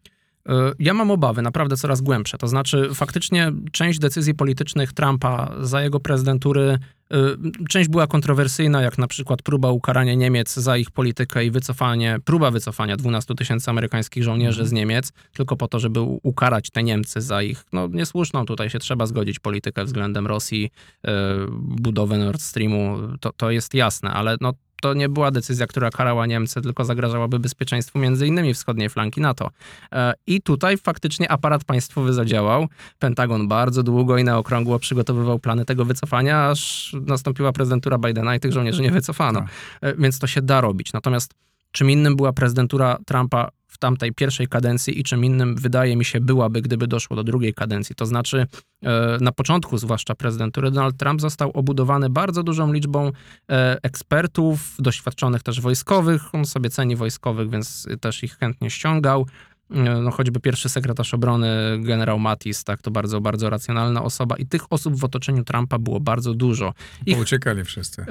S3: Ja mam obawy naprawdę coraz głębsze. To znaczy, faktycznie część decyzji politycznych Trumpa za jego prezydentury, e, część była kontrowersyjna, jak na przykład próba ukarania Niemiec za ich politykę i wycofanie, próba wycofania 12 tysięcy amerykańskich żołnierzy z Niemiec, tylko po to, żeby ukarać te Niemcy za ich, no niesłuszną tutaj się trzeba zgodzić politykę względem Rosji, e, budowę Nord Streamu, to, to jest jasne, ale no to nie była decyzja, która karała Niemcy, tylko zagrażałaby bezpieczeństwu między innymi wschodniej flanki NATO. E, I tutaj faktycznie aparat państwowy zadziałał. Pentagon bardzo długo i na okrągło przygotowywał plany tego wycofania, aż nastąpiła prezydentura Bidena i tych żołnierzy nie wycofano.
S1: Tak.
S3: E, Więc to się da robić. Natomiast czym innym była prezydentura Trumpa w tamtej pierwszej kadencji i czym innym wydaje mi się byłaby, gdyby doszło do drugiej kadencji. To znaczy e, na początku zwłaszcza prezydentury Donald Trump został obudowany bardzo dużą liczbą e, ekspertów, doświadczonych też wojskowych. On sobie ceni wojskowych, więc też ich chętnie ściągał. No, choćby pierwszy sekretarz obrony, generał Mattis, tak, to bardzo, bardzo racjonalna osoba i tych osób w otoczeniu Trumpa było bardzo dużo. Ich
S1: Uciekali wszyscy.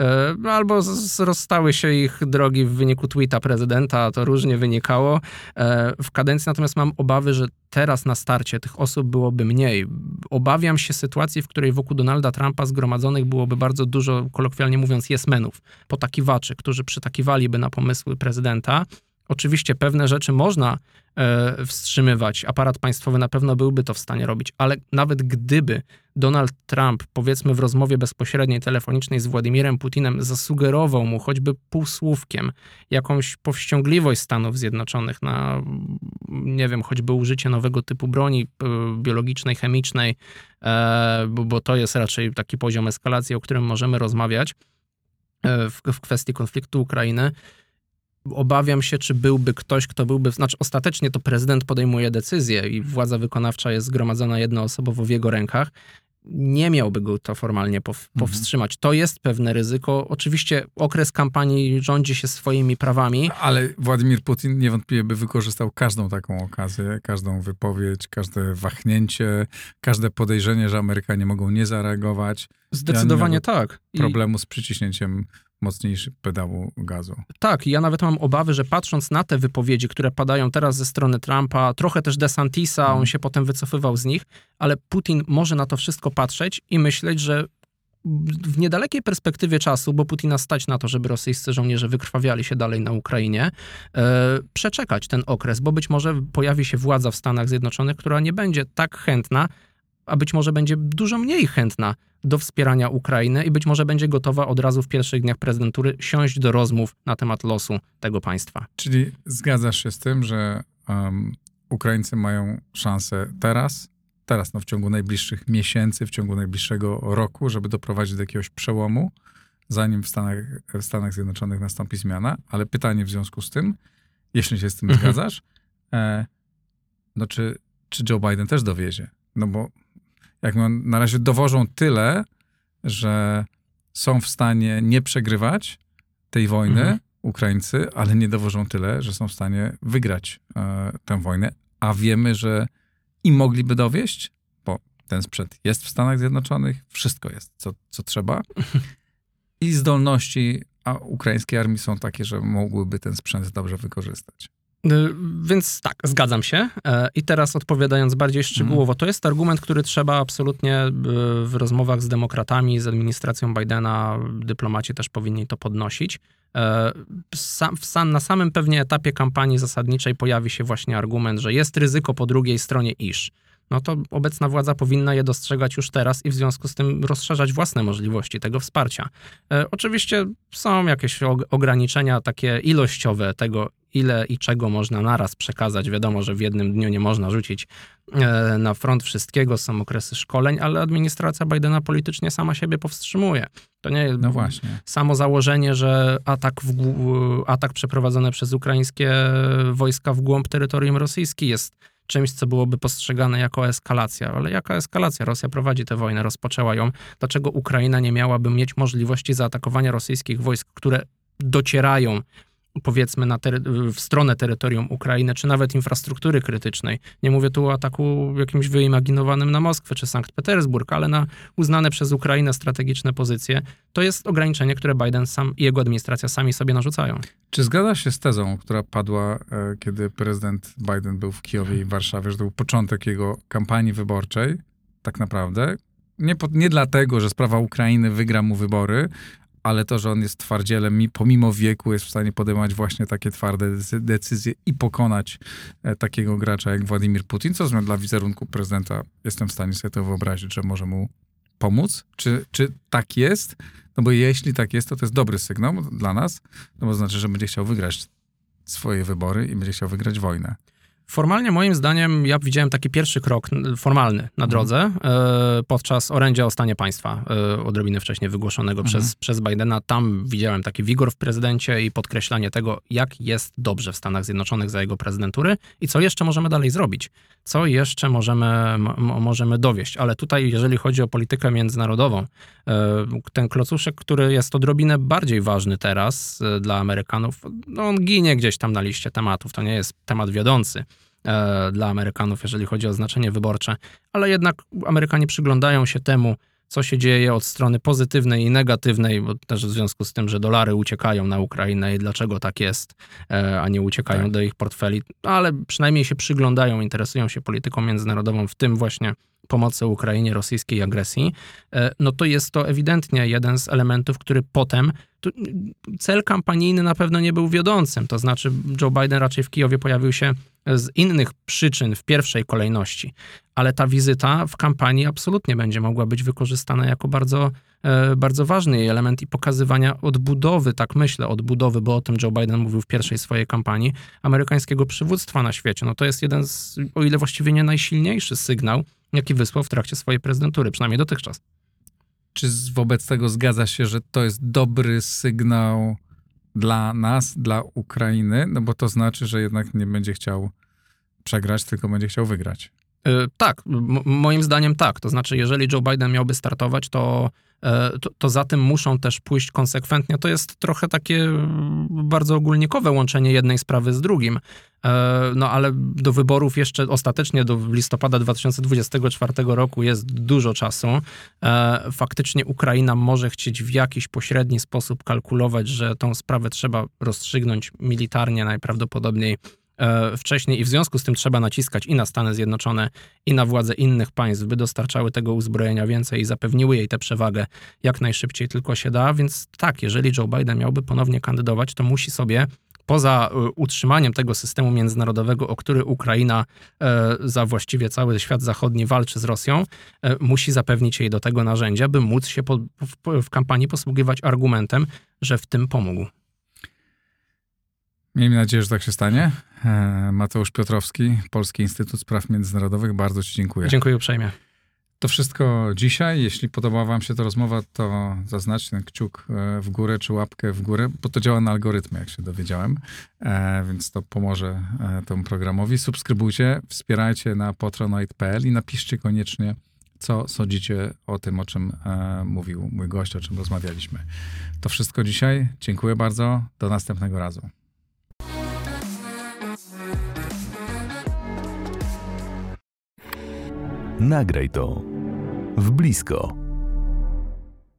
S3: E, Albo z- z- rozstały się ich drogi w wyniku tweeta prezydenta, to różnie wynikało. E, W kadencji natomiast mam obawy, że teraz na starcie tych osób byłoby mniej. Obawiam się sytuacji, w której wokół Donalda Trumpa zgromadzonych byłoby bardzo dużo, kolokwialnie mówiąc, jesmenów, potakiwaczy, którzy przytakiwaliby na pomysły prezydenta. Oczywiście pewne rzeczy można e, wstrzymywać. Aparat państwowy na pewno byłby to w stanie robić, ale nawet gdyby Donald Trump, powiedzmy w rozmowie bezpośredniej telefonicznej z Władimirem Putinem, zasugerował mu choćby półsłówkiem jakąś powściągliwość Stanów Zjednoczonych na, nie wiem, choćby użycie nowego typu broni y, biologicznej, chemicznej, e, bo, bo to jest raczej taki poziom eskalacji, o którym możemy rozmawiać e, w, w kwestii konfliktu Ukrainy. Obawiam się, czy byłby ktoś, kto byłby, znaczy ostatecznie to prezydent podejmuje decyzję i władza wykonawcza jest zgromadzona jednoosobowo w jego rękach. nie miałby go to formalnie pow- powstrzymać. To jest pewne ryzyko. Oczywiście okres kampanii rządzi się swoimi prawami.
S1: Ale Władimir Putin niewątpliwie by wykorzystał każdą taką okazję, każdą wypowiedź, każde wahnięcie, każde podejrzenie, że Amerykanie mogą nie zareagować.
S3: Zdecydowanie
S1: Ja nie
S3: tak. I-
S1: Problemu z przyciśnięciem mocniejszego pedału gazu.
S3: Tak, ja nawet mam obawy, że patrząc na te wypowiedzi, które padają teraz ze strony Trumpa, trochę też DeSantisa,
S1: Mhm.
S3: on się potem wycofywał z nich, ale Putin może na to wszystko patrzeć i myśleć, że w niedalekiej perspektywie czasu, bo Putina stać na to, żeby rosyjscy żołnierze wykrwawiali się dalej na Ukrainie, e, przeczekać ten okres, bo być może pojawi się władza w Stanach Zjednoczonych, która nie będzie tak chętna, a być może będzie dużo mniej chętna do wspierania Ukrainy i być może będzie gotowa od razu w pierwszych dniach prezydentury siąść do rozmów na temat losu tego państwa.
S1: Czyli zgadzasz się z tym, że um, Ukraińcy mają szansę teraz, teraz no, w ciągu najbliższych miesięcy, w ciągu najbliższego roku, żeby doprowadzić do jakiegoś przełomu, zanim w Stanach, w Stanach Zjednoczonych nastąpi zmiana. Ale pytanie w związku z tym, jeśli się z tym
S3: Mhm.
S1: zgadzasz, e, no czy, czy Joe Biden też dowiezie? No bo jak on na razie dowożą tyle, że są w stanie nie przegrywać tej wojny,
S3: Mhm.
S1: Ukraińcy, ale nie dowożą tyle, że są w stanie wygrać e, tę wojnę, a wiemy, że i mogliby dowieść, bo ten sprzęt jest w Stanach Zjednoczonych, wszystko jest, co, co trzeba. I zdolności a ukraińskiej armii są takie, że mogłyby ten sprzęt dobrze wykorzystać.
S3: Y, Więc tak, zgadzam się. E, I teraz odpowiadając bardziej szczegółowo, to jest argument, który trzeba absolutnie y, w rozmowach z demokratami, z administracją Bidena, dyplomaci też powinni to podnosić. E, Sam, na samym pewnie etapie kampanii zasadniczej pojawi się właśnie argument, że jest ryzyko po drugiej stronie iż. No to obecna władza powinna je dostrzegać już teraz i w związku z tym rozszerzać własne możliwości tego wsparcia. E, Oczywiście są jakieś og- ograniczenia takie ilościowe tego, ile i czego można naraz przekazać. Wiadomo, że w jednym dniu nie można rzucić e, na front wszystkiego, są okresy szkoleń, ale administracja Bidena politycznie sama siebie powstrzymuje. To nie jest
S1: No właśnie.
S3: samo założenie, że atak, w, atak przeprowadzony przez ukraińskie wojska w głąb terytorium rosyjski jest czymś, co byłoby postrzegane jako eskalacja. Ale jaka eskalacja? Rosja prowadzi tę wojnę, rozpoczęła ją. Dlaczego Ukraina nie miałaby mieć możliwości zaatakowania rosyjskich wojsk, które docierają powiedzmy na w stronę terytorium Ukrainy, czy nawet infrastruktury krytycznej. Nie mówię tu o ataku jakimś wyimaginowanym na Moskwę czy Sankt Petersburg, ale na uznane przez Ukrainę strategiczne pozycje. To jest ograniczenie, które Biden sam i jego administracja sami sobie narzucają.
S1: Czy zgadzasz się z tezą, która padła, e, kiedy prezydent Biden był w Kijowie i Warszawie, że to był początek jego kampanii wyborczej, tak naprawdę? Nie, po, nie dlatego, że sprawa Ukrainy wygra mu wybory, ale to, że on jest twardzielem i pomimo wieku jest w stanie podejmować właśnie takie twarde decy- decyzje i pokonać e, takiego gracza jak Władimir Putin, co dla wizerunku prezydenta jestem w stanie sobie to wyobrazić, że może mu pomóc. Czy, czy tak jest? No bo jeśli tak jest, to to jest dobry sygnał dla nas, no bo znaczy, że będzie chciał wygrać swoje wybory i będzie chciał wygrać wojnę.
S3: Formalnie moim zdaniem ja widziałem taki pierwszy krok formalny na drodze e, podczas orędzia o stanie państwa, e, odrobinę wcześniej wygłoszonego przez, przez Bidena. Tam widziałem taki wigor w prezydencie i podkreślanie tego, jak jest dobrze w Stanach Zjednoczonych za jego prezydentury i co jeszcze możemy dalej zrobić. Co jeszcze możemy, możemy dowieść. Ale tutaj, jeżeli chodzi o politykę międzynarodową, e, ten klocuszek, który jest odrobinę bardziej ważny teraz e, dla Amerykanów, no on ginie gdzieś tam na liście tematów. To nie jest temat wiodący e, dla Amerykanów, jeżeli chodzi o znaczenie wyborcze, ale jednak Amerykanie przyglądają się temu, co się dzieje od strony pozytywnej i negatywnej, bo też w związku z tym, że dolary uciekają na Ukrainę i dlaczego tak jest, e, a nie uciekają
S1: Tak.
S3: do ich portfeli, ale przynajmniej się przyglądają, interesują się polityką międzynarodową, w tym właśnie pomocy Ukrainie, rosyjskiej agresji, e, no to jest to ewidentnie jeden z elementów, który potem cel kampanijny na pewno nie był wiodącym. To znaczy, Joe Biden raczej w Kijowie pojawił się z innych przyczyn w pierwszej kolejności, ale ta wizyta w kampanii absolutnie będzie mogła być wykorzystana jako bardzo, e, bardzo ważny jej element i pokazywania odbudowy, tak myślę, odbudowy, bo o tym Joe Biden mówił w pierwszej swojej kampanii, amerykańskiego przywództwa na świecie. No to jest jeden z, o ile właściwie nie najsilniejszy sygnał, jaki wysłał w trakcie swojej prezydentury, przynajmniej dotychczas.
S1: Czy wobec tego zgadza się, że to jest dobry sygnał dla nas, dla Ukrainy? No bo to znaczy, że jednak nie będzie chciał przegrać, tylko będzie chciał wygrać.
S3: Y, Tak, moim zdaniem tak. To znaczy, jeżeli Joe Biden miałby startować, to, e, to, to za tym muszą też pójść konsekwentnie. To jest trochę takie bardzo ogólnikowe łączenie jednej sprawy z drugim. E, No ale do wyborów jeszcze ostatecznie do listopada 2024 roku jest dużo czasu. E, Faktycznie Ukraina może chcieć w jakiś pośredni sposób kalkulować, że tą sprawę trzeba rozstrzygnąć militarnie najprawdopodobniej e, wcześniej i w związku z tym trzeba naciskać i na Stany Zjednoczone, i na władze innych państw, by dostarczały tego uzbrojenia więcej i zapewniły jej tę przewagę jak najszybciej tylko się da. Więc tak, jeżeli Joe Biden miałby ponownie kandydować, to musi sobie poza e, utrzymaniem tego systemu międzynarodowego, o który Ukraina e, za właściwie cały świat zachodni walczy z Rosją, e, musi zapewnić jej do tego narzędzia, by móc się po, w kampanii posługiwać argumentem, że w tym pomógł.
S1: Miejmy nadzieję, że tak się stanie. E, Mateusz Piotrowski, Polski Instytut Spraw Międzynarodowych, bardzo Ci dziękuję.
S3: Dziękuję uprzejmie.
S1: To wszystko dzisiaj. Jeśli podobała Wam się ta rozmowa, to zaznaczcie ten kciuk e, w górę czy łapkę w górę, bo to działa na algorytmy, jak się dowiedziałem, e, więc to pomoże e, temu programowi. Subskrybujcie, wspierajcie na patronite.pl i napiszcie koniecznie, co sądzicie o tym, o czym e, mówił mój gość, o czym rozmawialiśmy. To wszystko dzisiaj. Dziękuję bardzo. Do następnego razu.
S5: Nagraj to w blisko.